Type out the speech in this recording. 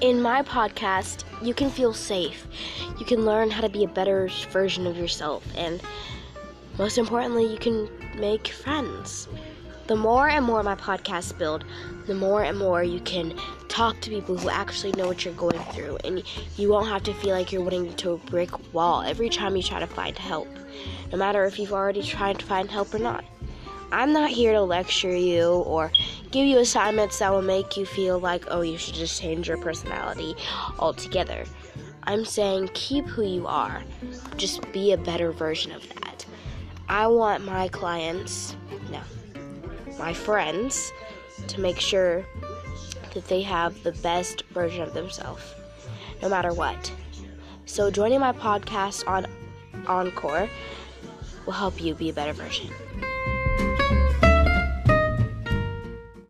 In my podcast, you can feel safe. You can learn how to be a better version of yourself. And most importantly, you can make friends. The more and more my podcasts build, the more and more you can talk to people who actually know what you're going through. And you won't have to feel like you're running into a brick wall every time you try to find help, no matter if you've already tried to find help or not. I'm not here to lecture you or give you assignments that will make you feel like, oh, you should just change your personality altogether. I'm saying keep who you are, just be a better version of that. I want my clients, no, my friends, to make sure that they have the best version of themselves, no matter what. So, joining my podcast on Anchor will help you be a better version.